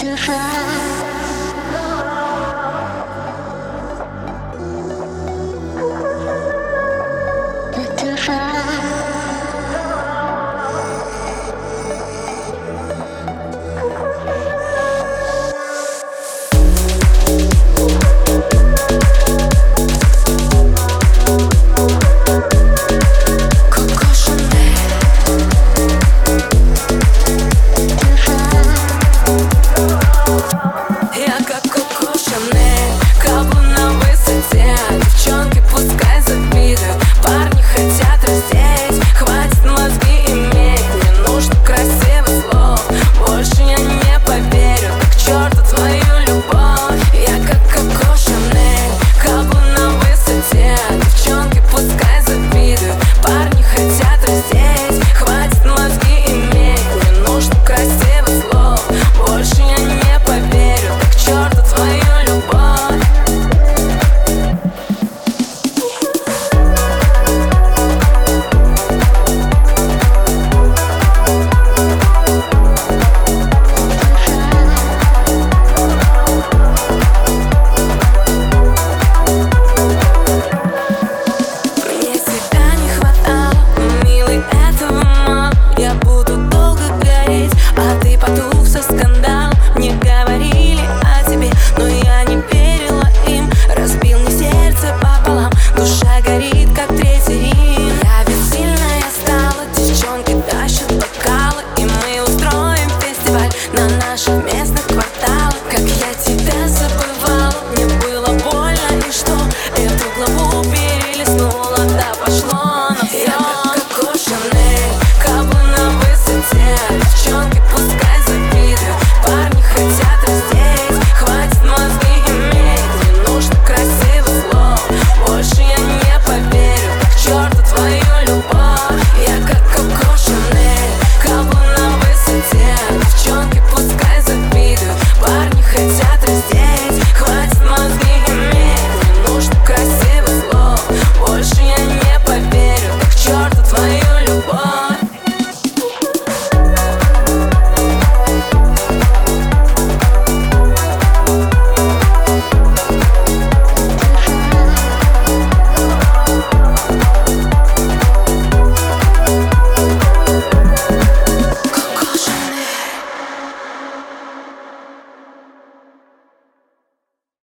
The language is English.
To far.